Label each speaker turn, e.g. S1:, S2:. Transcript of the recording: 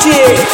S1: DJ.